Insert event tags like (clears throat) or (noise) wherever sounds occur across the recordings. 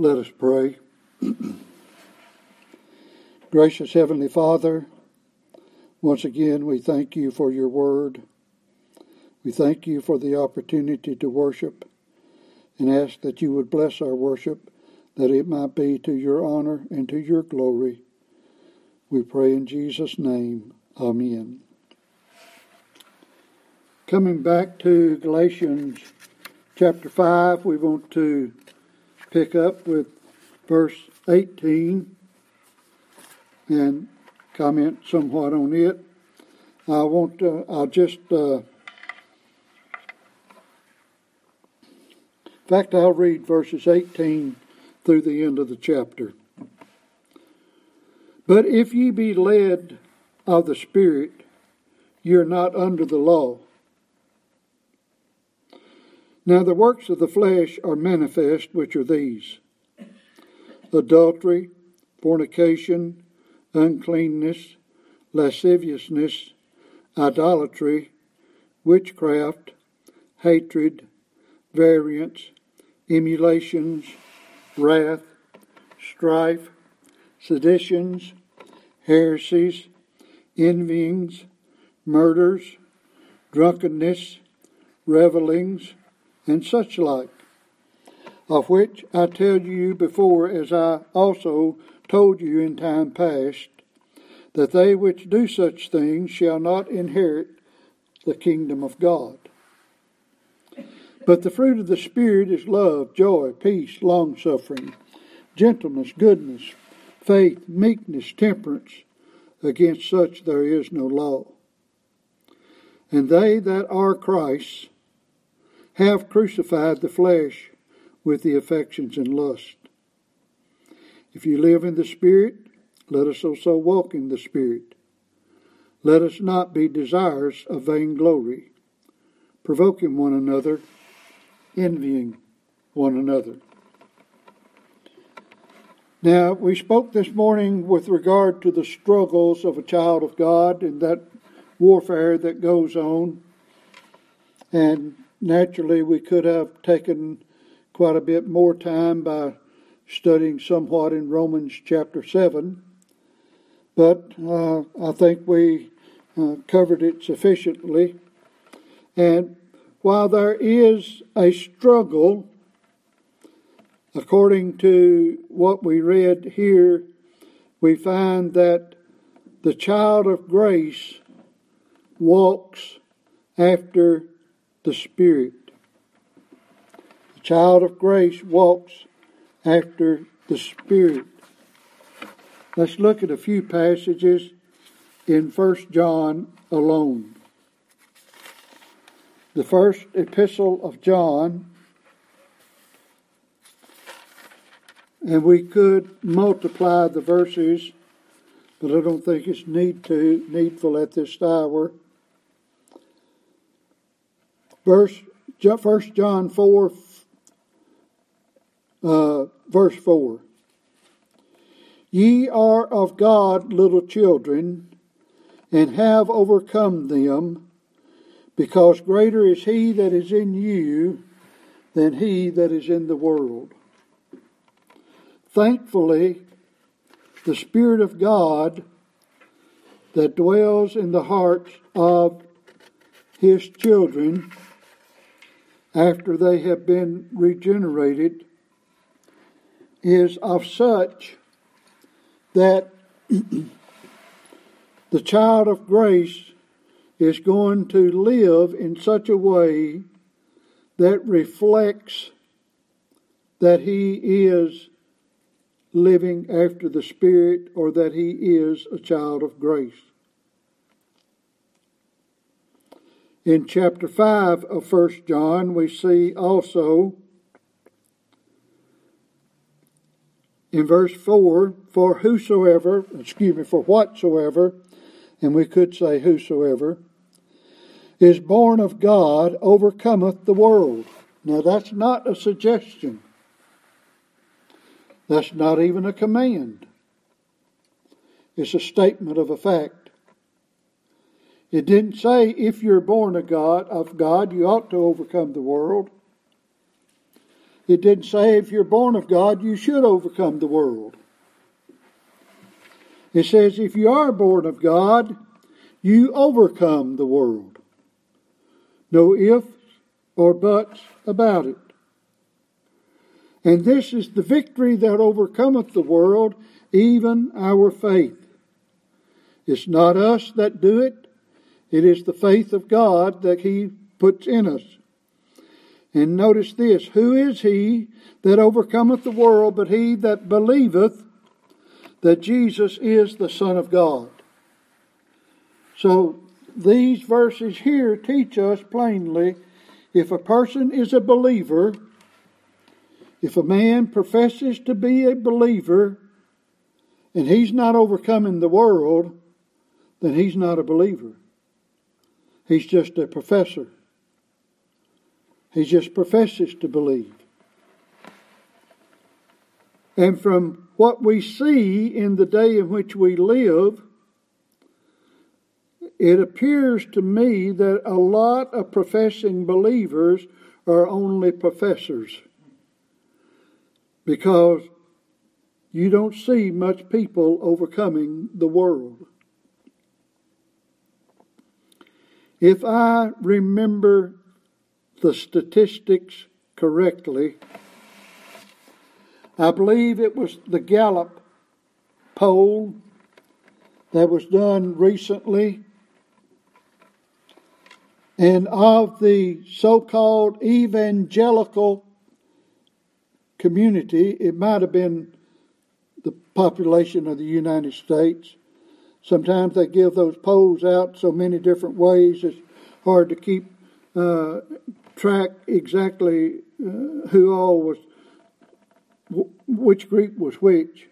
Let us pray. (clears throat) Gracious Heavenly Father, once again we thank you for your word. We thank you for the opportunity to worship and ask that you would bless our worship, that it might be to your honor and to your glory. We pray in Jesus' name. Amen. Coming back to Galatians chapter 5, we want to pick up with verse 18 and comment somewhat on it. I want to, I'll just, uh, in fact, I'll read verses 18 through the end of the chapter. But if ye be led of the Spirit, you're not under the law. Now the works of the flesh are manifest, which are these. Adultery, fornication, uncleanness, lasciviousness, idolatry, witchcraft, hatred, variance, emulations, wrath, strife, seditions, heresies, envyings, murders, drunkenness, revelings, and such like, of which I tell you before, as I also told you in time past, that they which do such things shall not inherit the kingdom of God. But the fruit of the Spirit is love, joy, peace, long suffering, gentleness, goodness, faith, meekness, temperance. Against such there is no law. And they that are Christ's have crucified the flesh with the affections and lust. If you live in the Spirit, let us also walk in the Spirit. Let us not be desirous of vainglory, provoking one another, envying one another. Now, we spoke this morning with regard to the struggles of a child of God and that warfare that goes on. And Naturally, we could have taken quite a bit more time by studying somewhat in Romans chapter 7, but uh, I think we uh, covered it sufficiently. And while there is a struggle, according to what we read here, we find that the child of grace walks after the Spirit. The child of grace walks after the Spirit. Let's look at a few passages in 1 John alone. The first epistle of John, and we could multiply the verses, but I don't think it's need to, needful at this hour. Verse, 1 John 4, uh, verse 4. Ye are of God little children, and have overcome them, because greater is he that is in you than he that is in the world. Thankfully, the Spirit of God that dwells in the hearts of his children after they have been regenerated is of such that (clears throat) the child of grace is going to live in such a way that reflects that he is living after the Spirit or that he is a child of grace. In chapter 5 of 1 John, we see also in verse 4 for whosoever, excuse me, for whatsoever, and we could say whosoever, is born of God overcometh the world. Now that's not a suggestion. That's not even a command. It's a statement of a fact. It didn't say if you're born of God, of God, you ought to overcome the world. It didn't say if you're born of God, you should overcome the world. It says if you are born of God, you overcome the world. No ifs or buts about it. And this is the victory that overcometh the world, even our faith. It's not us that do it, it is the faith of God that He puts in us. And notice this Who is he that overcometh the world but he that believeth that Jesus is the Son of God? So these verses here teach us plainly if a person is a believer, if a man professes to be a believer, and he's not overcoming the world, then he's not a believer. He's just a professor. He just professes to believe. And from what we see in the day in which we live, it appears to me that a lot of professing believers are only professors because you don't see much people overcoming the world. If I remember the statistics correctly. I believe it was the Gallup poll that was done recently. And of the so called evangelical community, it might have been the population of the United States. Sometimes they give those polls out so many different ways, it's hard to keep uh, track exactly uh, who all was, which group was which.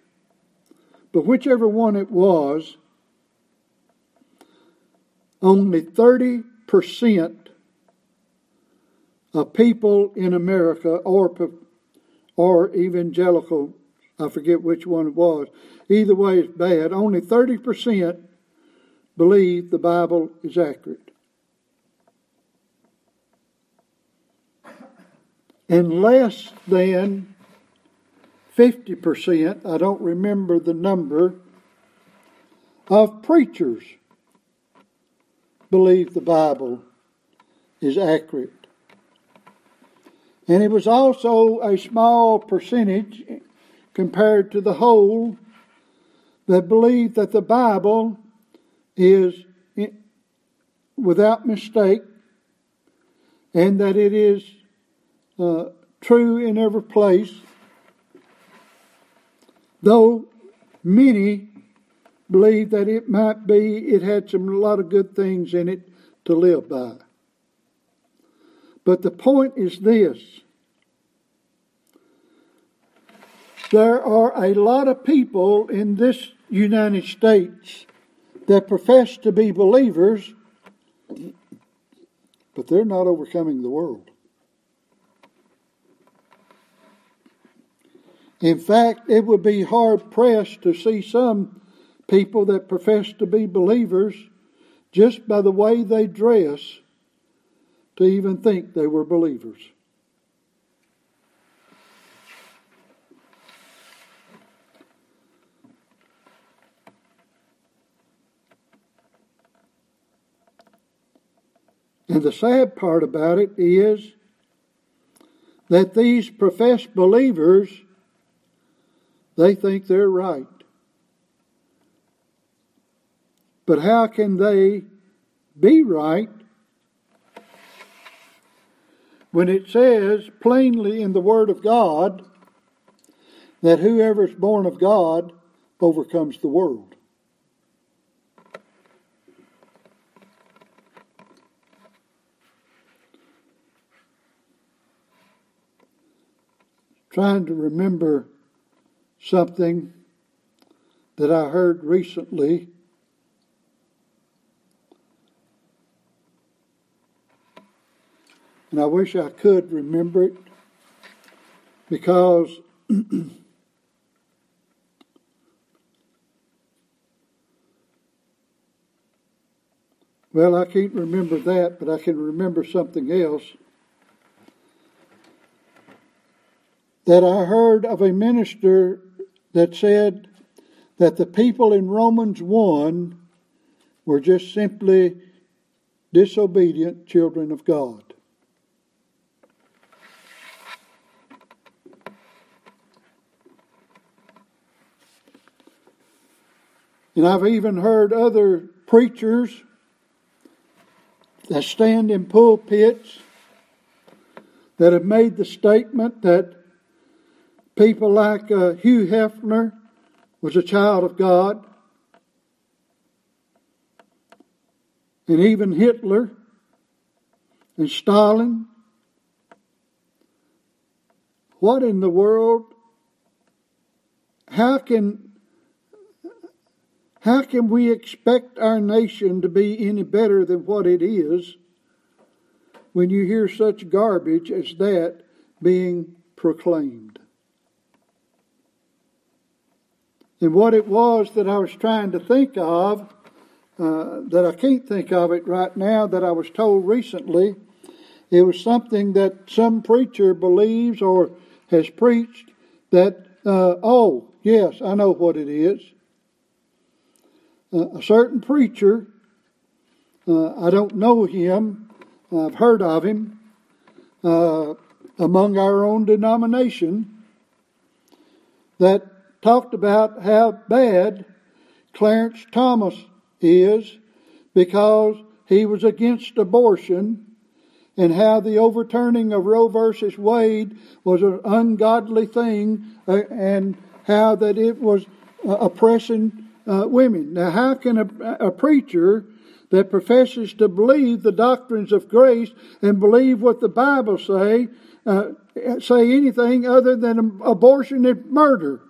But whichever one it was, only 30% of people in America or, or evangelical, I forget which one it was, either way is bad, only 30% believe the Bible is accurate. and less than 50%, I don't remember the number, of preachers believe the Bible is accurate. And it was also a small percentage compared to the whole that believe that the Bible is without mistake and that it is uh, true in every place, though many believe that it might be, it had some a lot of good things in it to live by. But the point is this there are a lot of people in this United States that profess to be believers, but they're not overcoming the world. In fact, it would be hard pressed to see some people that profess to be believers just by the way they dress to even think they were believers. And the sad part about it is that these professed believers they think they're right. But how can they be right when it says plainly in the Word of God that whoever is born of God overcomes the world? Trying to remember something that I heard recently. And I wish I could remember it because (clears throat) well, I can't remember that, but I can remember something else. That I heard of a minister that said that the people in Romans 1 were just simply disobedient children of God. And I've even heard other preachers that stand in pulpits that have made the statement that people like uh, Hugh Hefner was a child of God, and even Hitler and Stalin. What in the world? How can how can we expect our nation to be any better than what it is when you hear such garbage as that being proclaimed? And what it was that I was trying to think of, uh, that I can't think of it right now, that I was told recently, it was something that some preacher believes or has preached that, uh, oh, yes, I know what it is. A certain preacher, uh, I don't know him, I've heard of him, uh, among our own denomination, that talked about how bad Clarence Thomas is because he was against abortion and how the overturning of Roe versus Wade was an ungodly thing uh, and how that it was uh, oppressing uh, women. Now, how can a, preacher that professes to believe the doctrines of grace and believe what the Bible say uh, say anything other than abortion and murder?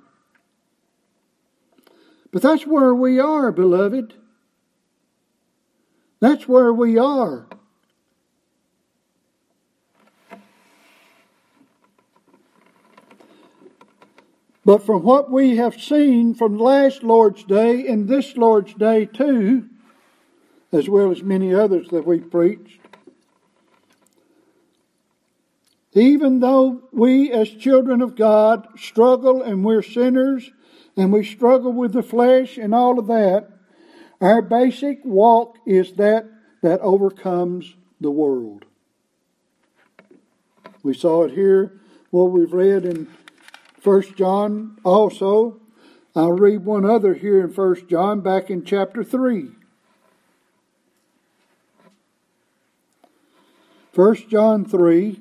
But that's where we are, beloved. That's where we are. But from what we have seen from last Lord's Day and this Lord's Day too, as well as many others that we preached, even though we as children of God struggle and we're sinners and we struggle with the flesh and all of that, our basic walk is that that overcomes the world. We saw it here, what we've read in First John also. I'll read one other here in First John back in chapter 3. First John 3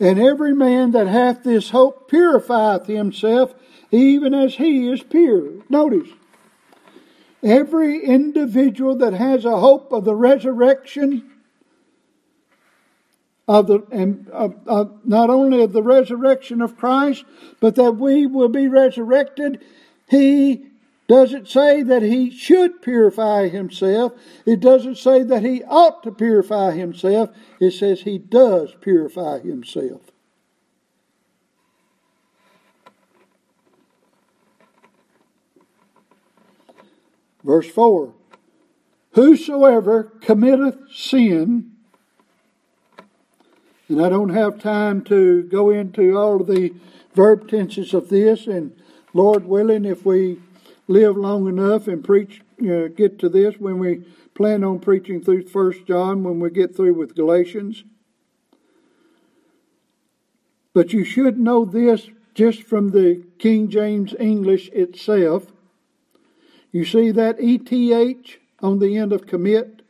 And every man that hath this hope purifieth himself, even as he is pure. Notice, every individual that has a hope of the resurrection of the and of, of not only of the resurrection of Christ, but that we will be resurrected. He doesn't say that he should purify himself. It doesn't say that he ought to purify himself. It says he does purify himself. Verse 4 Whosoever committeth sin and I don't have time to go into all of the verb tenses of this. And Lord willing, if we live long enough and preach, know, get to this when we plan on preaching through First John, when we get through with Galatians. But you should know this just from the King James English itself. You see that ETH on the end of commit?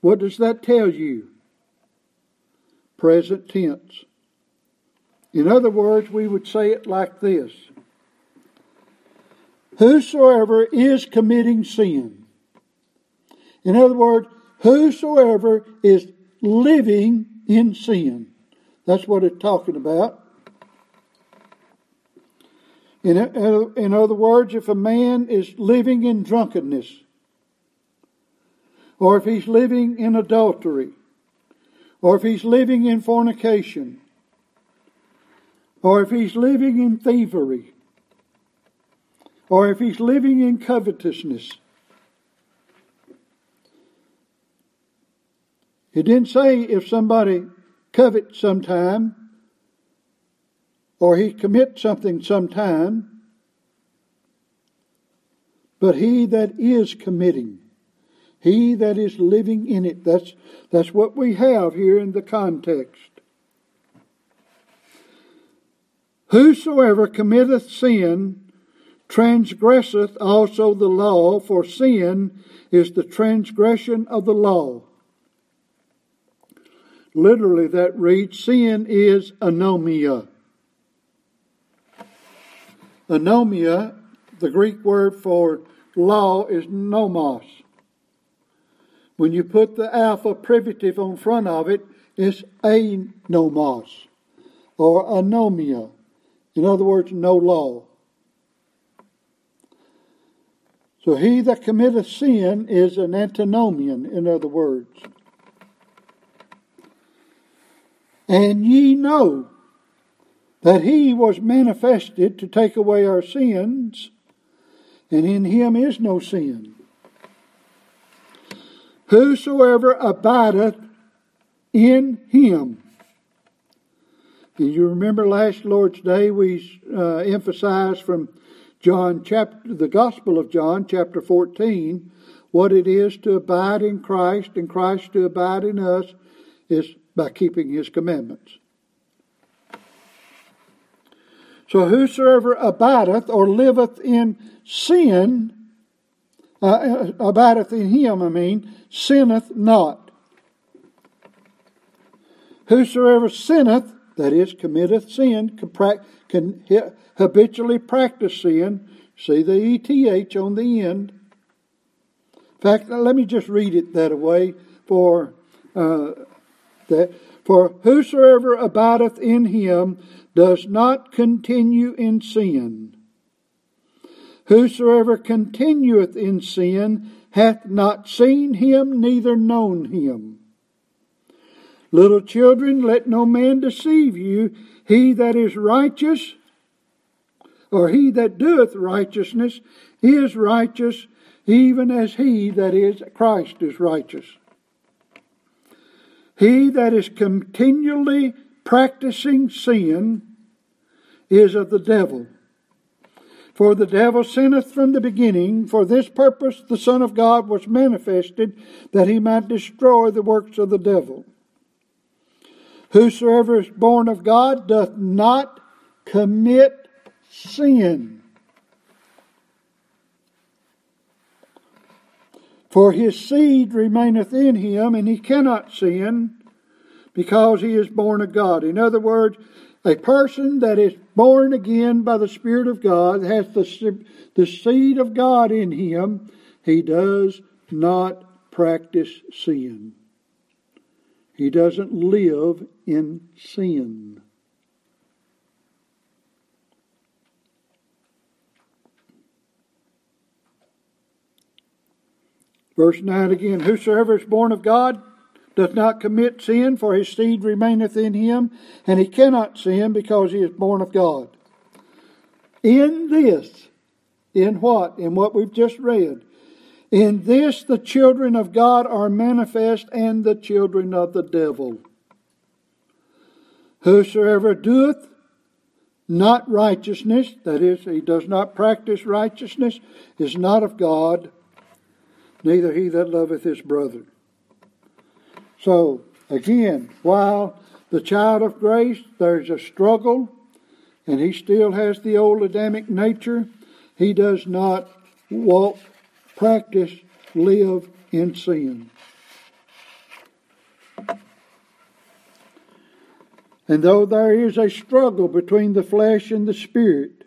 What does that tell you? present tense. In other words, we would say it like this Whosoever is committing sin. In other words, whosoever is living in sin. That's what it's talking about. In, in other words, if a man is living in drunkenness, or if he's living in adultery, or if he's living in fornication, or if he's living in thievery, or if he's living in covetousness. It didn't say if somebody covets sometime or he commits something sometime, but he that is committing, he that is living in it. That's, that's what we have here in the context. Whosoever committeth sin transgresseth also the law, for sin is the transgression of the law. Literally, that reads sin is anomia. Anomia, the Greek word for law, is nomos. When you put the alpha privative on front of it, it's anomos or anomia. In other words, no law. So he that committeth sin is an antinomian, in other words. And ye know that he was manifested to take away our sins, and in him is no sin. Whosoever abideth in him. And you remember last Lord's Day we uh, emphasized from John chapter the Gospel of John chapter 14 what it is to abide in Christ and Christ to abide in us is by keeping his commandments. So whosoever abideth or liveth in sin, uh, uh, abideth in him, I mean, sinneth not. Whosoever sinneth, that is, committeth sin, can, habitually practice sin. See the ETH on the end. In fact, let me just read it that way for uh, that. For whosoever abideth in him does not continue in sin. Whosoever continueth in sin hath not seen him, neither known him. Little children, let no man deceive you. He that is righteous, or he that doeth righteousness, is righteous, even as he that is Christ is righteous. He that is continually practicing sin is of the devil. For the devil sinneth from the beginning. For this purpose the Son of God was manifested, that he might destroy the works of the devil. Whosoever is born of God doth not commit sin. For his seed remaineth in him, and he cannot sin because he is born of God. In other words, a person that is born again by the Spirit of God has the, the seed of God in him. He does not practice sin. He doesn't live in sin. Verse 9 again Whosoever is born of God doth not commit sin, for his seed remaineth in him, and he cannot sin because he is born of God. In this, in what? In what we've just read. In this the children of God are manifest, and the children of the devil. Whosoever doeth not righteousness, that is, he does not practice righteousness, is not of God, neither he that loveth his brother. So, again, while the child of grace, there's a struggle, and he still has the old Adamic nature, he does not walk, practice, live in sin. And though there is a struggle between the flesh and the spirit,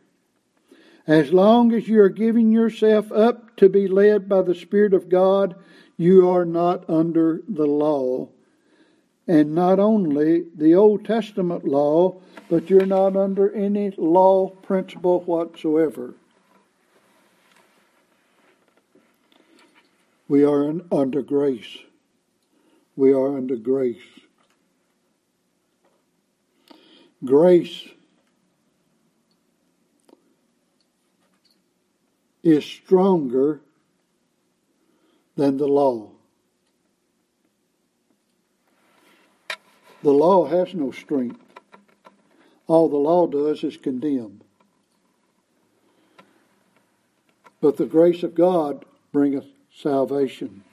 as long as you are giving yourself up to be led by the Spirit of God, you are not under the law. and not only the Old Testament law, but you're not under any law principle whatsoever. We are under grace. We are under grace. Grace is stronger than the law. The law has no strength. All the law does is condemn. But the grace of God bringeth salvation.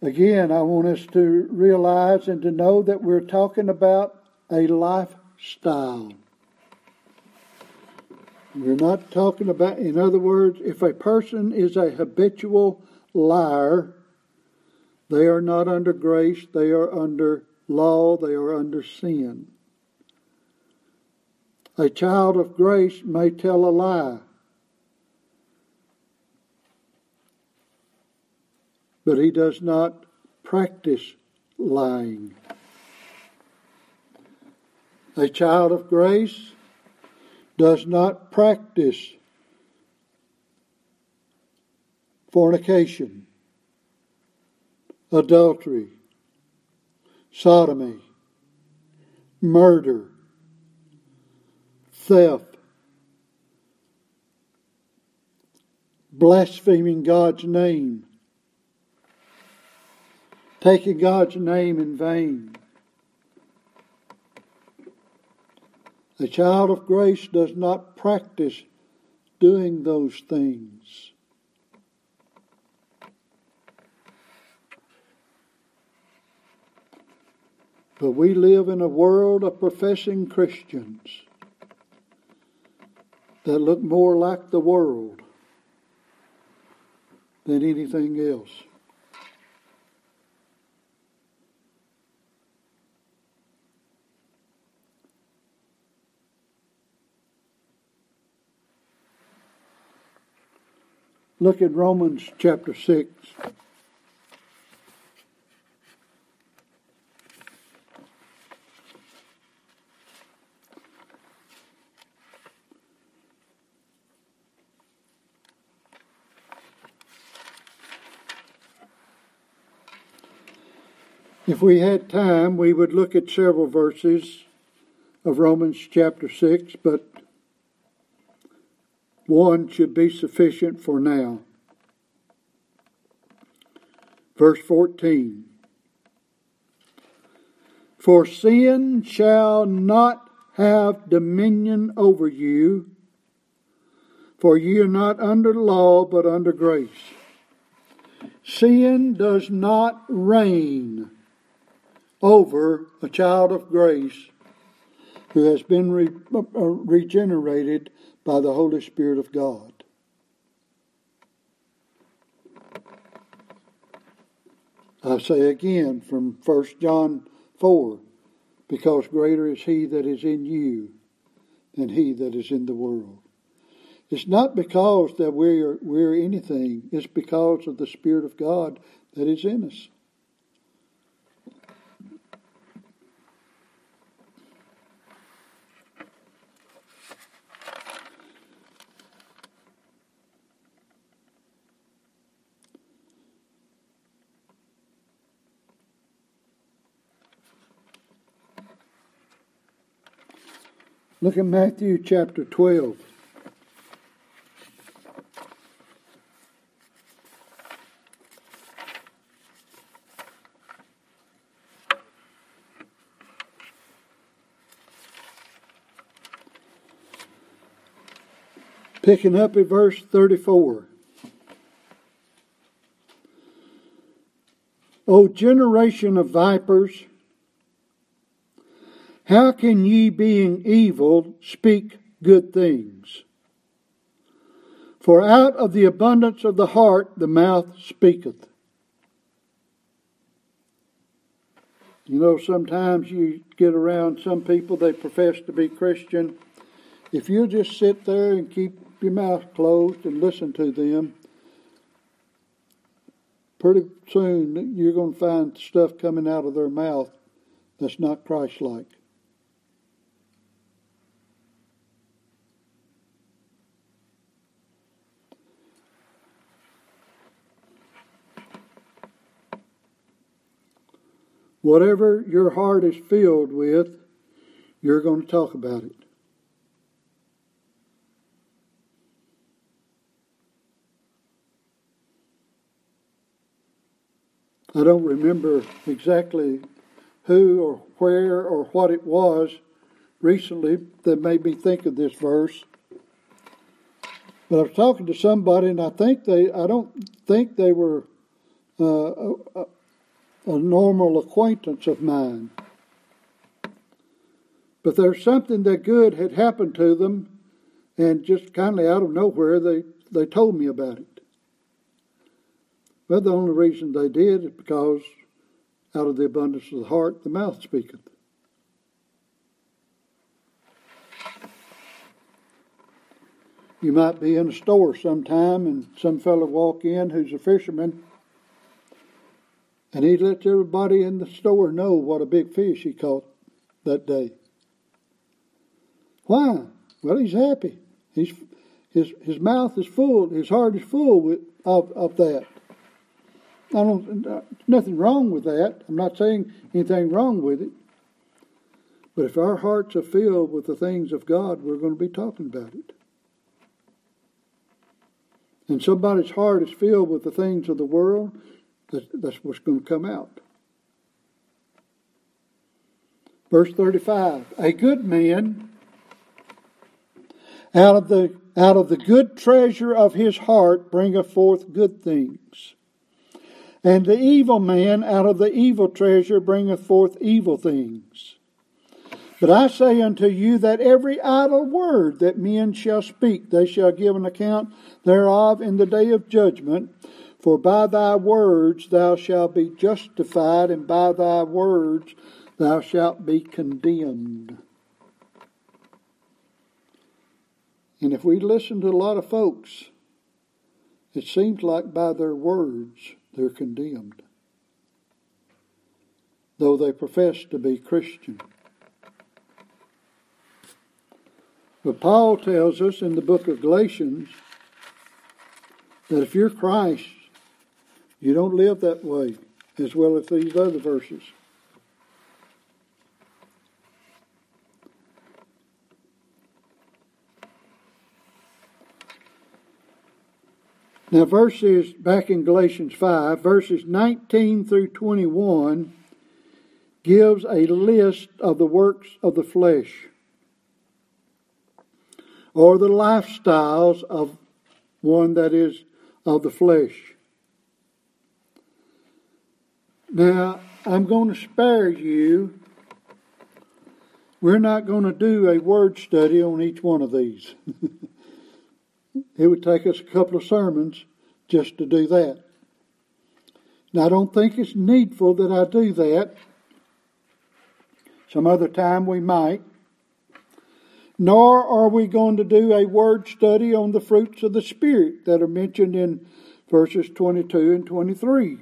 Again, I want us to realize and to know that we're talking about a lifestyle. We're not talking about, in other words, if a person is a habitual liar, they are not under grace, they are under law, they are under sin. A child of grace may tell a lie, but he does not practice lying. A child of grace does not practice fornication, adultery, sodomy, murder, theft, blaspheming God's name, taking God's name in vain. A child of grace does not practice doing those things. But we live in a world of professing Christians that look more like the world than anything else. Look at Romans chapter 6. If we had time, we would look at several verses of Romans chapter 6, but one should be sufficient for now. Verse 14 For sin shall not have dominion over you, for ye are not under law, but under grace. Sin does not reign over a child of grace who has been re- uh, regenerated by the Holy Spirit of God. I say again from 1 John 4 because greater is he that is in you than he that is in the world. It's not because that we're, we're anything, it's because of the Spirit of God that is in us. Look at Matthew chapter 12. Picking up at verse 34. O generation of vipers, how can ye, being evil, speak good things? For out of the abundance of the heart the mouth speaketh. You know, sometimes you get around some people, they profess to be Christian. If you just sit there and keep your mouth closed and listen to them, pretty soon you're going to find stuff coming out of their mouth that's not Christ like. Whatever your heart is filled with, you're going to talk about it. I don't remember exactly who or where or what it was recently that made me think of this verse. But I was talking to somebody, and I think they, I don't think they were uh, a, normal acquaintance of mine. But there's something that good had happened to them, and just kind of out of nowhere, they, they told me about it. But the only reason they did is because out of the abundance of the heart, the mouth speaketh. You might be in a store sometime and some fellow walk in who's a fisherman and he lets everybody in the store know what a big fish he caught that day. Why? Well, he's happy. He's, his, his mouth is full, his heart is full with, of, of that. I don't, nothing wrong with that. I'm not saying anything wrong with it. But if our hearts are filled with the things of God, we're going to be talking about it. And somebody's heart is filled with the things of the world, that's what's going to come out. Verse 35 A good man out of the out of the good treasure of his heart bringeth forth good things. And the evil man out of the evil treasure bringeth forth evil things. But I say unto you that every idle word that men shall speak, they shall give an account thereof in the day of judgment. For by thy words thou shalt be justified, and by thy words thou shalt be condemned. And if we listen to a lot of folks, it seems like by their words they're condemned, though they profess to be Christian. But Paul tells us in the book of Galatians that if you're Christ, you don't live that way, as well as these other verses. Now, verses back in Galatians 5, verses 19 through 21 gives a list of the works of the flesh or the lifestyles of one that is of the flesh. Now, I'm going to spare you. We're not going to do a word study on each one of these. (laughs) it would take us a couple of sermons just to do that. Now, I don't think it's needful that I do that. Some other time we might. Nor are we going to do a word study on the fruits of the Spirit that are mentioned in verses 22 and 23.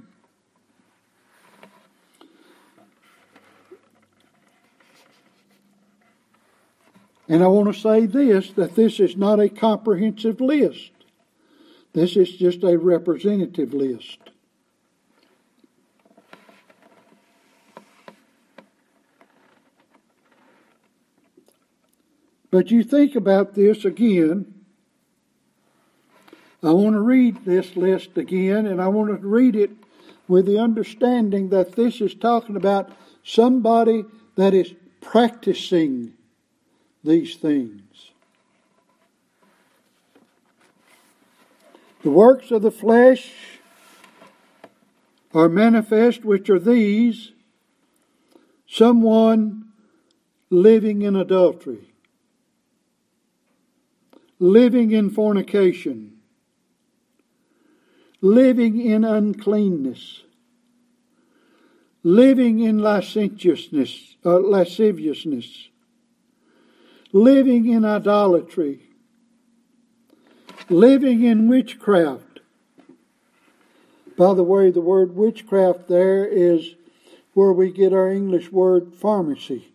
And I want to say this that this is not a comprehensive list. This is just a representative list. But you think about this again. I want to read this list again, and I want to read it with the understanding that this is talking about somebody that is practicing these things. The works of the flesh are manifest, which are these someone living in adultery, living in fornication, living in uncleanness, living in licentiousness, uh, lasciviousness living in idolatry, living in witchcraft. By the way, the word witchcraft there is where we get our English word pharmacy.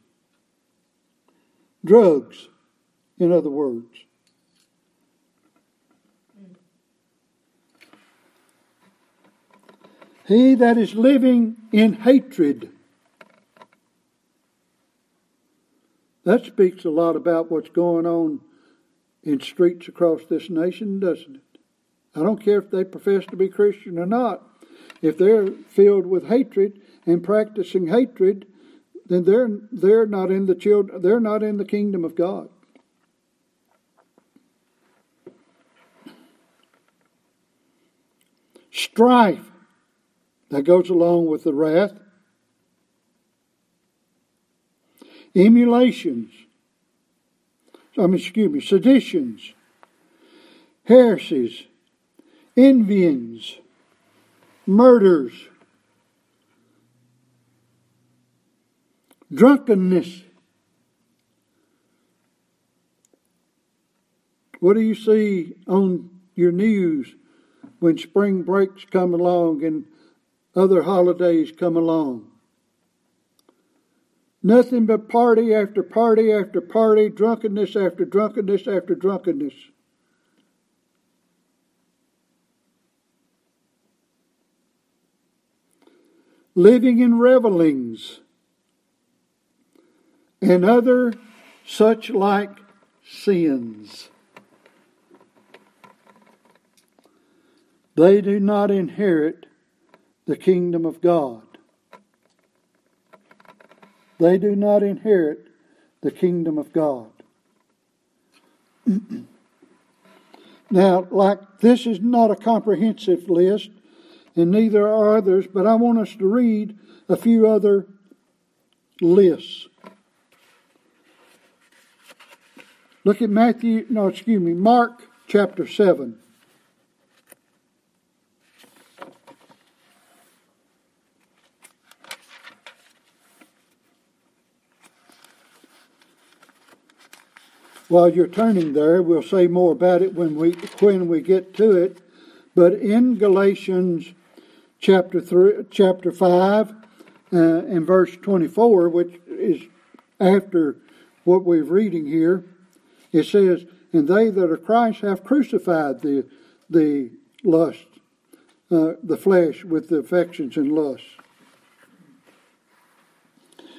Drugs, in other words. He that is living in hatred. That speaks a lot about what's going on in streets across this nation, doesn't it? I don't care if they profess to be Christian or not. If they're filled with hatred and practicing hatred, then they're they're not in the children they're not in the kingdom of God. Strife that goes along with the wrath. Emulations. I mean, excuse me, seditions, heresies, envyings, murders, drunkenness. What do you see on your news when spring breaks come along and other holidays come along. Nothing but party after party after party, drunkenness after drunkenness after drunkenness. Living in revelings and other such like sins. They do not inherit the kingdom of God. They do not inherit the kingdom of God. (clears throat) now, like this is not a comprehensive list, and neither are others, but I want us to read a few other lists. Look at Matthew, no, excuse me, Mark chapter 7. While you're turning there, we'll say more about it when we when we get to it. But in Galatians chapter three, chapter five, uh, and verse twenty-four, which is after what we're reading here, it says, "And they that are Christ have crucified the the lust, uh, the flesh with the affections and lusts."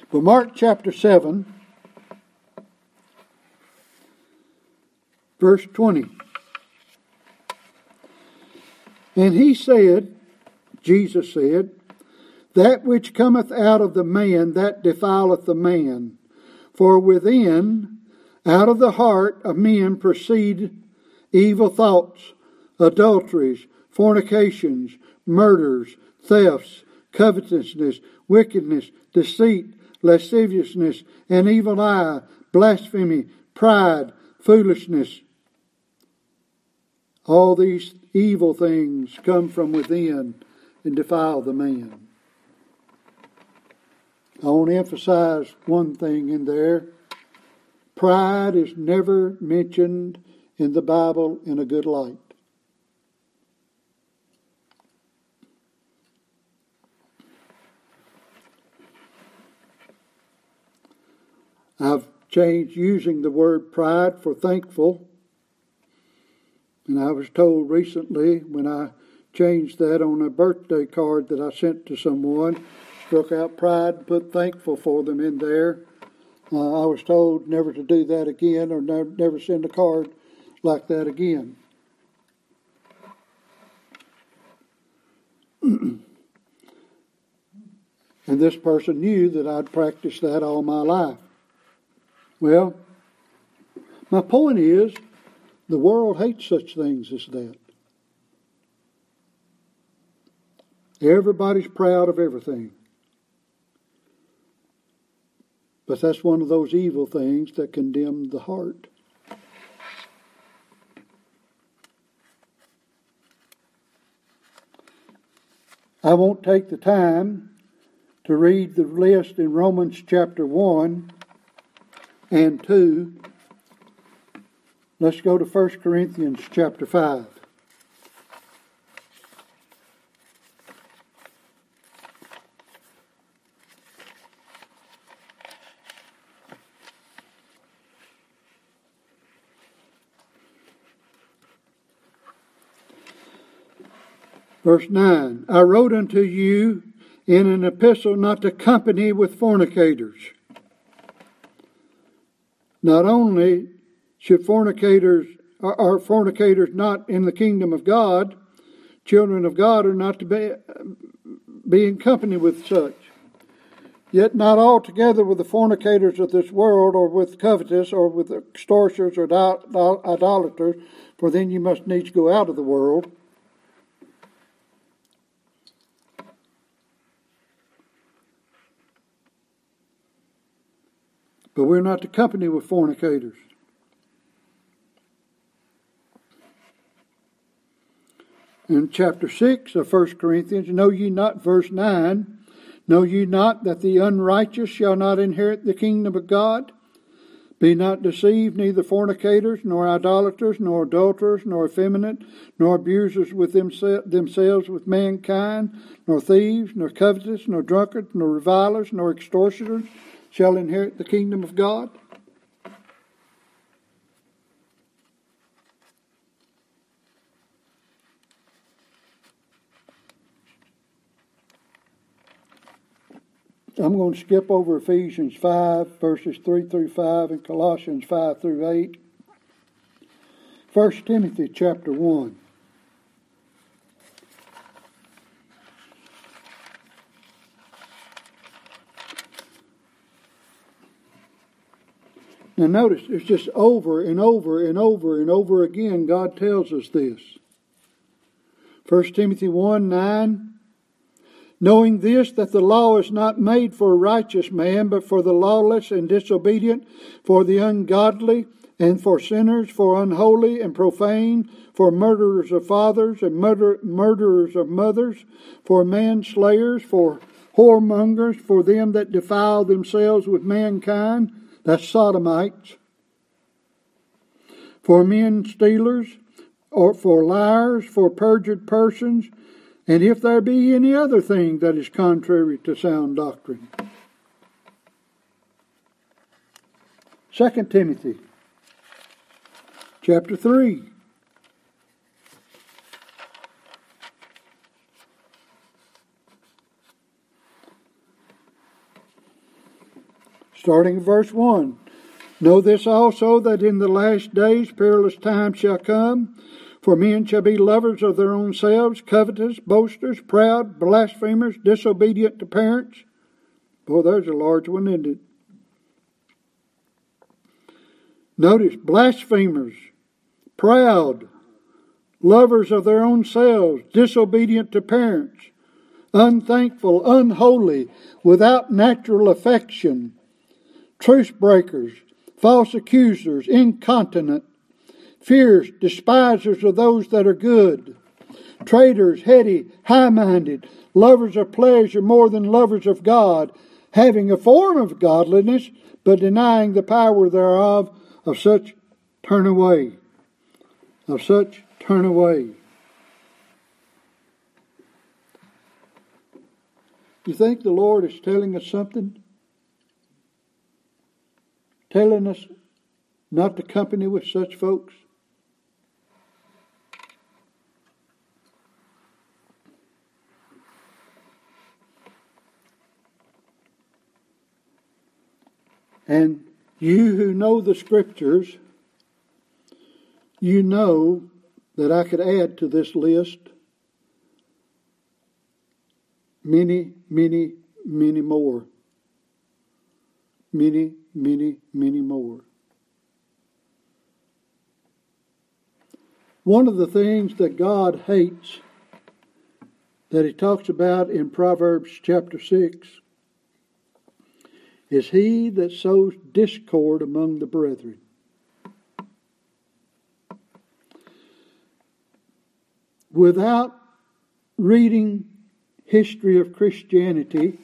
But Mark chapter seven Verse 20. And he said, Jesus said, That which cometh out of the man, that defileth the man. For within, out of the heart of men proceed evil thoughts, adulteries, fornications, murders, thefts, covetousness, wickedness, deceit, lasciviousness, an evil eye, blasphemy, pride, foolishness, all these evil things come from within and defile the man. I want to emphasize one thing in there. Pride is never mentioned in the Bible in a good light. I've changed using the word pride for thankful and I was told recently when I changed that on a birthday card that I sent to someone, struck out pride and put thankful for them in there. Uh, I was told never to do that again or never, never send a card like that again. (clears throat) and this person knew that I'd practiced that all my life. Well, my point is the world hates such things as that. Everybody's proud of everything. But that's one of those evil things that condemn the heart. I won't take the time to read the list in Romans chapter 1 and 2 Let's go to 1 Corinthians chapter 5. Verse 9 I wrote unto you in an epistle not to company with fornicators. Not only should fornicators are fornicators not in the kingdom of God, children of God are not to be, be in company with such. Yet not altogether with the fornicators of this world, or with covetous, or with extortioners, or idolaters, for then you must needs go out of the world. But we're not to company with fornicators. In chapter 6 of 1 Corinthians, know ye not, verse 9, know ye not that the unrighteous shall not inherit the kingdom of God? Be not deceived, neither fornicators, nor idolaters, nor adulterers, nor effeminate, nor abusers with themselves with mankind, nor thieves, nor covetous, nor drunkards, nor revilers, nor extortioners shall inherit the kingdom of God? I'm going to skip over Ephesians 5, verses 3 through 5, and Colossians 5 through 8. 1 Timothy chapter 1. Now, notice it's just over and over and over and over again, God tells us this. 1 Timothy 1 9. Knowing this, that the law is not made for a righteous man, but for the lawless and disobedient, for the ungodly, and for sinners, for unholy and profane, for murderers of fathers and murder, murderers of mothers, for manslayers, for whoremongers, for them that defile themselves with mankind that's sodomites. For men stealers, or for liars, for perjured persons, and if there be any other thing that is contrary to sound doctrine. 2 Timothy chapter 3. starting verse 1. Know this also that in the last days perilous times shall come, for men shall be lovers of their own selves, covetous, boasters, proud, blasphemers, disobedient to parents. Boy, there's a large one, isn't it? Notice blasphemers, proud, lovers of their own selves, disobedient to parents, unthankful, unholy, without natural affection truce breakers, false accusers, incontinent, fierce, despisers of those that are good, traitors, heady, high minded, lovers of pleasure more than lovers of God, having a form of godliness, but denying the power thereof, of such turn away. Of such turn away. You think the Lord is telling us something? telling us not to company with such folks? And you who know the scriptures, you know that I could add to this list many, many, many more. Many, many, many more. One of the things that God hates that he talks about in Proverbs chapter 6 is he that sows discord among the brethren. Without reading history of Christianity,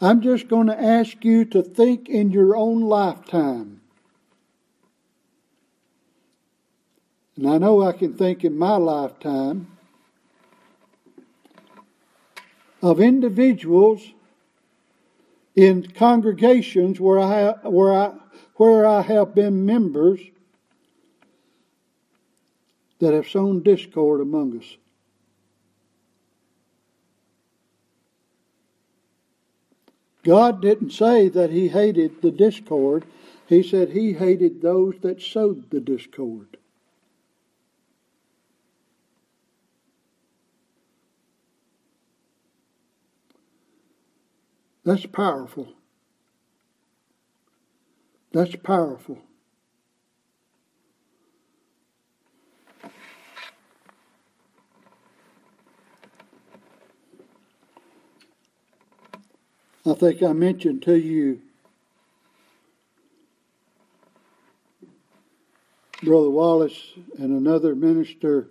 I'm just going to ask you to think in your own lifetime. And I know I can think in my lifetime of individuals in congregations where I have, where I where I have been members that have sown discord among us. God didn't say that He hated the discord. He said He hated those that sowed the discord. That's powerful. That's powerful. I think I mentioned to you Brother Wallace and another minister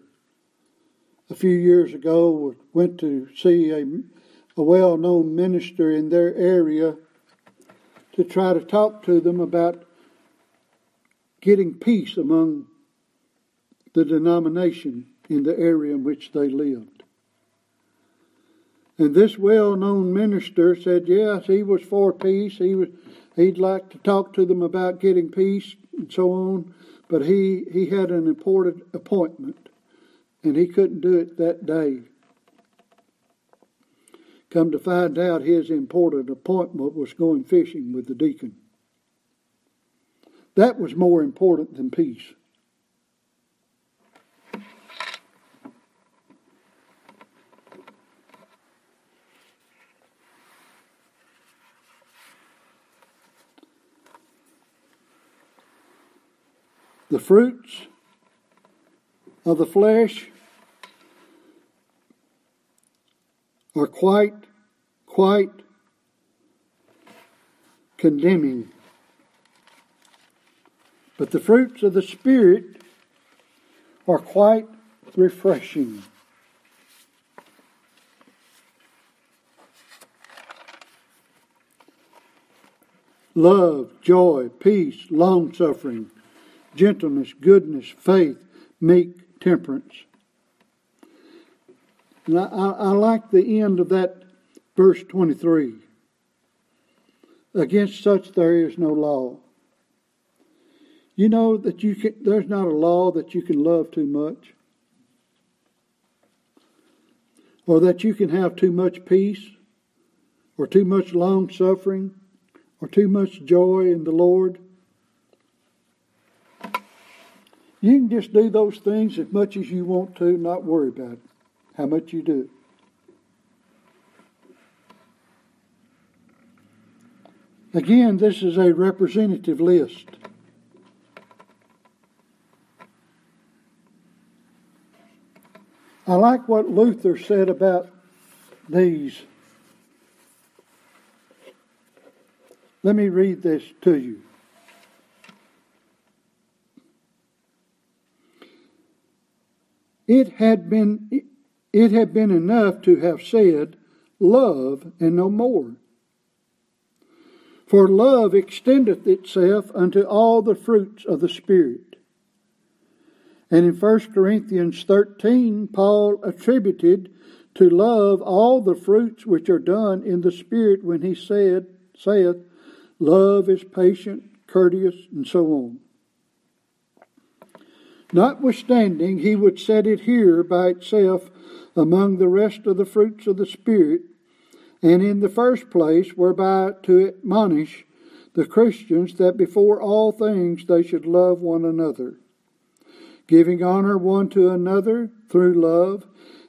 a few years ago went to see a, a well known minister in their area to try to talk to them about getting peace among the denomination in the area in which they lived. And this well-known minister said, yes, he was for peace. He was, he'd like to talk to them about getting peace and so on. But he, he had an important appointment, and he couldn't do it that day. Come to find out, his important appointment was going fishing with the deacon. That was more important than peace. the fruits of the flesh are quite, quite condemning. But the fruits of the Spirit are quite refreshing. Love, joy, peace, long suffering gentleness, goodness, faith, meek, temperance. And I, I, I like the end of that verse 23. Against such there is no law. You know that you can, there's not a law that you can love too much, or that you can have too much peace, or too much long suffering, or too much joy in the Lord. You can just do those things as much as you want to, not worry about how much you do. Again, this is a representative list. I like what Luther said about these. Let me read this to you. It had been it had been enough to have said, Love and no more. For love extendeth itself unto all the fruits of the Spirit. And in 1 Corinthians 13, Paul attributed to love all the fruits which are done in the Spirit when he said, saith, Love is patient, courteous, and so on. Notwithstanding, he would set it here by itself among the rest of the fruits of the Spirit, and in the first place, whereby to admonish the Christians that before all things they should love one another, giving honor one to another through love,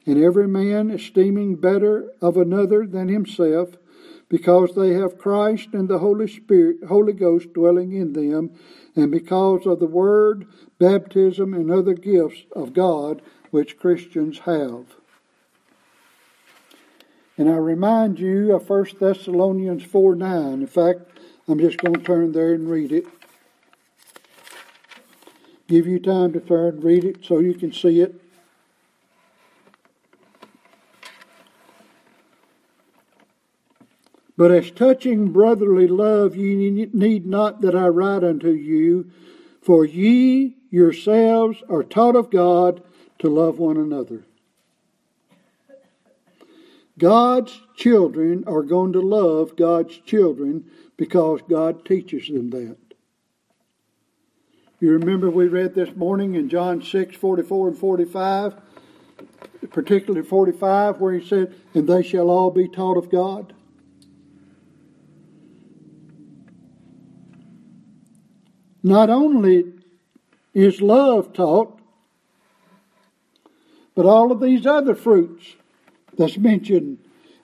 and every man esteeming better of another than himself, because they have Christ and the Holy Spirit, Holy Ghost dwelling in them, and because of the word, baptism, and other gifts of God which Christians have. And I remind you of 1 Thessalonians 4 9. In fact, I'm just going to turn there and read it. Give you time to turn read it so you can see it. But as touching brotherly love, ye need not that I write unto you, for ye yourselves are taught of God to love one another. God's children are going to love God's children because God teaches them that. You remember we read this morning in John 6 44 and 45, particularly 45, where he said, And they shall all be taught of God. Not only is love taught, but all of these other fruits that's mentioned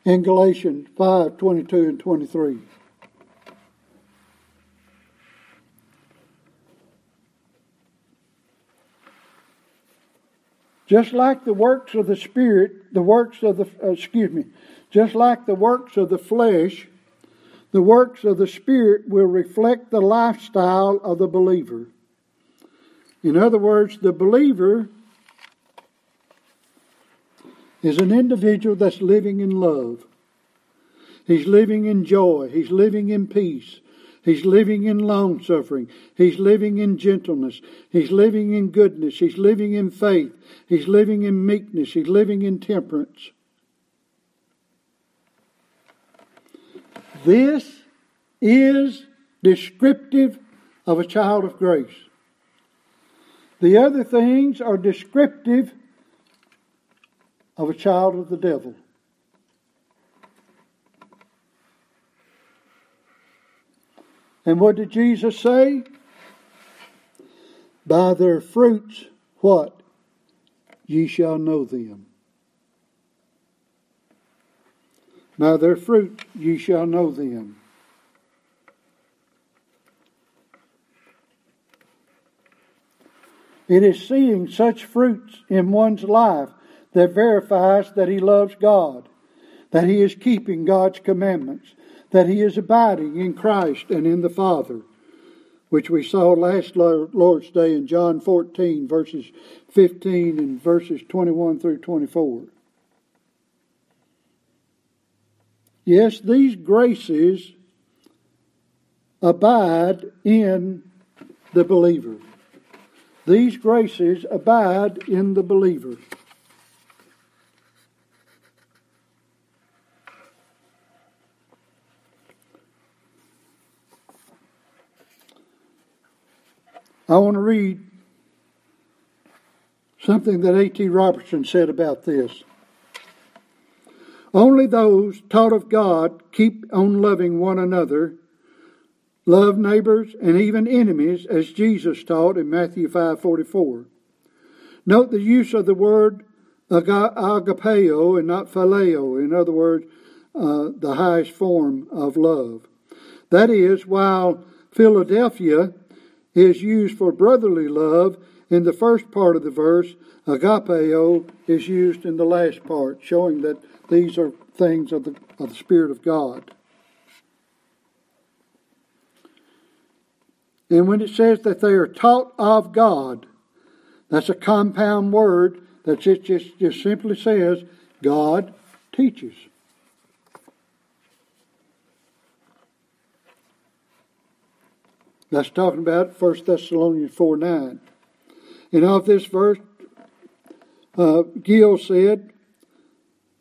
in Galatians 5 22 and 23. Just like the works of the Spirit, the works of the, uh, excuse me, just like the works of the flesh, the works of the Spirit will reflect the lifestyle of the believer. In other words, the believer is an individual that's living in love. He's living in joy. He's living in peace. He's living in long suffering. He's living in gentleness. He's living in goodness. He's living in faith. He's living in meekness. He's living in temperance. This is descriptive of a child of grace. The other things are descriptive of a child of the devil. And what did Jesus say? By their fruits, what? Ye shall know them. By their fruit ye shall know them. It is seeing such fruits in one's life that verifies that he loves God, that he is keeping God's commandments, that he is abiding in Christ and in the Father, which we saw last Lord's Day in John 14, verses 15 and verses 21 through 24. Yes, these graces abide in the believer. These graces abide in the believer. I want to read something that A.T. Robertson said about this. Only those taught of God keep on loving one another, love neighbors and even enemies, as Jesus taught in Matthew 5:44. Note the use of the word agapeo and not phileo, in other words, uh, the highest form of love. That is, while Philadelphia is used for brotherly love in the first part of the verse. Agapeo is used in the last part, showing that these are things of the, of the Spirit of God. And when it says that they are taught of God, that's a compound word that just, just, just simply says God teaches. That's talking about 1 Thessalonians 4 9. And of this verse, uh, Gill said,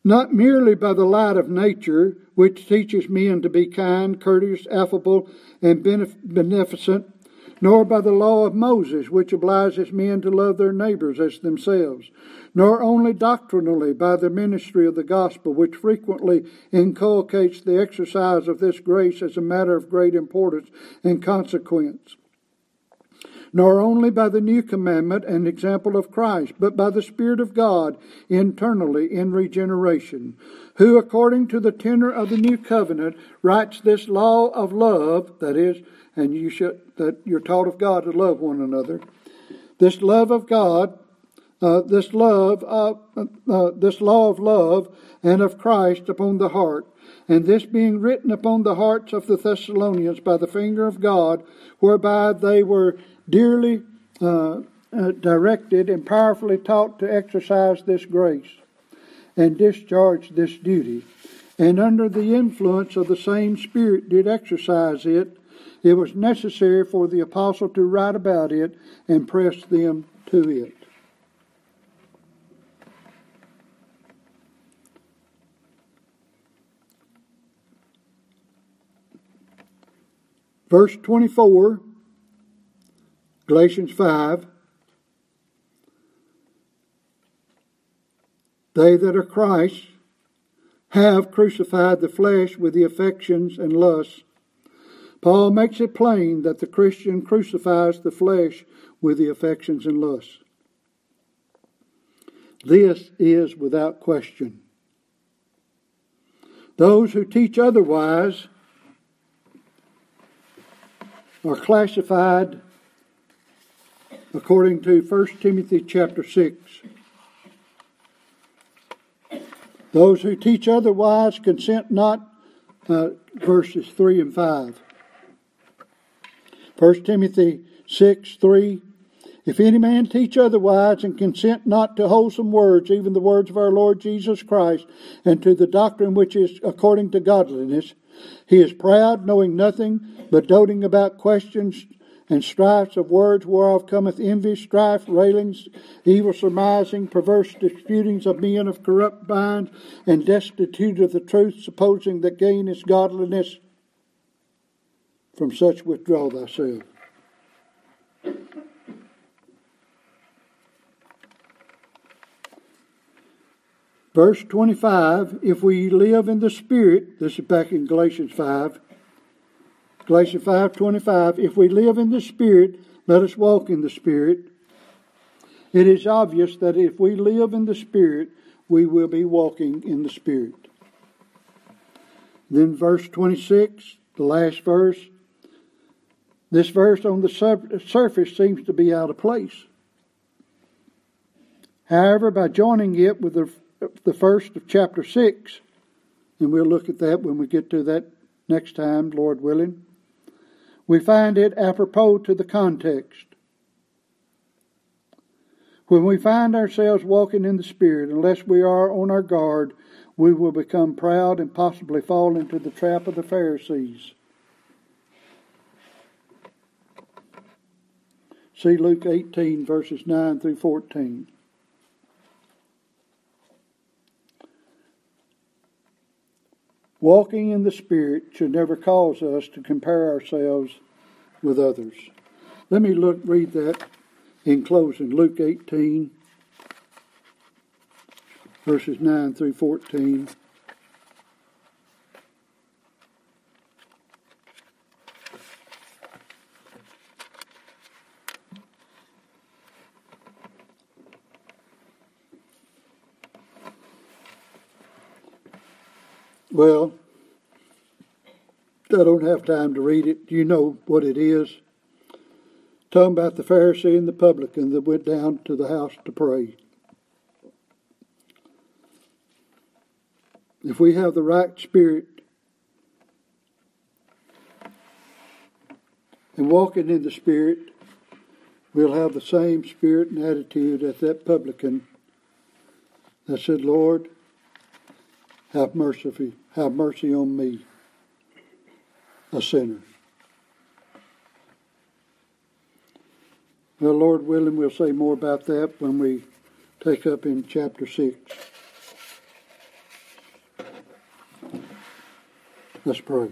Not merely by the light of nature, which teaches men to be kind, courteous, affable, and beneficent, nor by the law of Moses, which obliges men to love their neighbors as themselves, nor only doctrinally by the ministry of the gospel, which frequently inculcates the exercise of this grace as a matter of great importance and consequence nor only by the new commandment and example of Christ, but by the Spirit of God internally in regeneration, who, according to the tenor of the new covenant, writes this law of love, that is, and you should that you're taught of God to love one another. This love of God, uh, this love, uh, uh, this law of love and of Christ upon the heart, and this being written upon the hearts of the Thessalonians by the finger of God, whereby they were dearly uh, uh, directed and powerfully taught to exercise this grace and discharge this duty. and under the influence of the same Spirit did exercise it, it was necessary for the apostle to write about it and press them to it. Verse 24, Galatians 5. They that are Christ have crucified the flesh with the affections and lusts. Paul makes it plain that the Christian crucifies the flesh with the affections and lusts. This is without question. Those who teach otherwise are classified according to 1 Timothy chapter 6. Those who teach otherwise consent not, uh, verses 3 and 5. 1 Timothy 6 3. If any man teach otherwise and consent not to wholesome words, even the words of our Lord Jesus Christ, and to the doctrine which is according to godliness, he is proud, knowing nothing, but doting about questions and strifes of words whereof cometh envy, strife, railings, evil surmising, perverse disputings of men of corrupt minds, and destitute of the truth, supposing that gain is godliness. From such withdraw thyself. Verse 25, if we live in the Spirit, this is back in Galatians 5, Galatians 5:25, if we live in the Spirit, let us walk in the Spirit. It is obvious that if we live in the Spirit, we will be walking in the Spirit. Then verse 26, the last verse. This verse on the surface seems to be out of place. However, by joining it with the, the first of chapter 6, and we'll look at that when we get to that next time, Lord willing, we find it apropos to the context. When we find ourselves walking in the Spirit, unless we are on our guard, we will become proud and possibly fall into the trap of the Pharisees. See Luke 18, verses 9 through 14. Walking in the Spirit should never cause us to compare ourselves with others. Let me look read that in closing. Luke 18, verses 9 through 14. Well, I don't have time to read it. You know what it is. Talking about the Pharisee and the publican that went down to the house to pray. If we have the right spirit and walking in the spirit, we'll have the same spirit and attitude as that publican that said, Lord, have mercy, have mercy on me, a sinner. Well, Lord willing, we'll say more about that when we take up in chapter 6. Let's pray.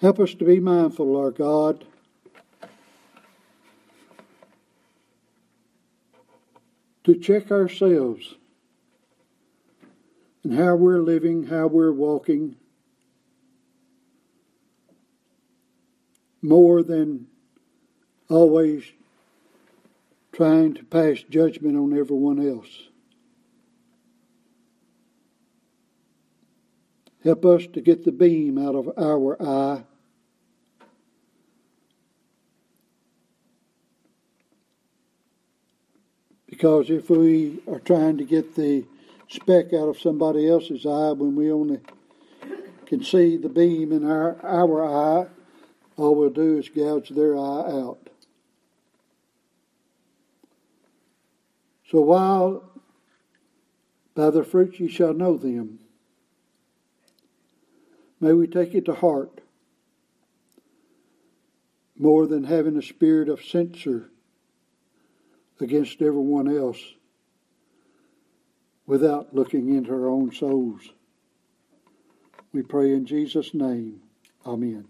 Help us to be mindful, our God, to check ourselves and how we're living, how we're walking, more than always trying to pass judgment on everyone else. Help us to get the beam out of our eye Because if we are trying to get the speck out of somebody else's eye when we only can see the beam in our, our eye, all we'll do is gouge their eye out. So while By their fruits ye shall know them. May we take it to heart more than having a spirit of censure against everyone else without looking into our own souls. We pray in Jesus' name. Amen.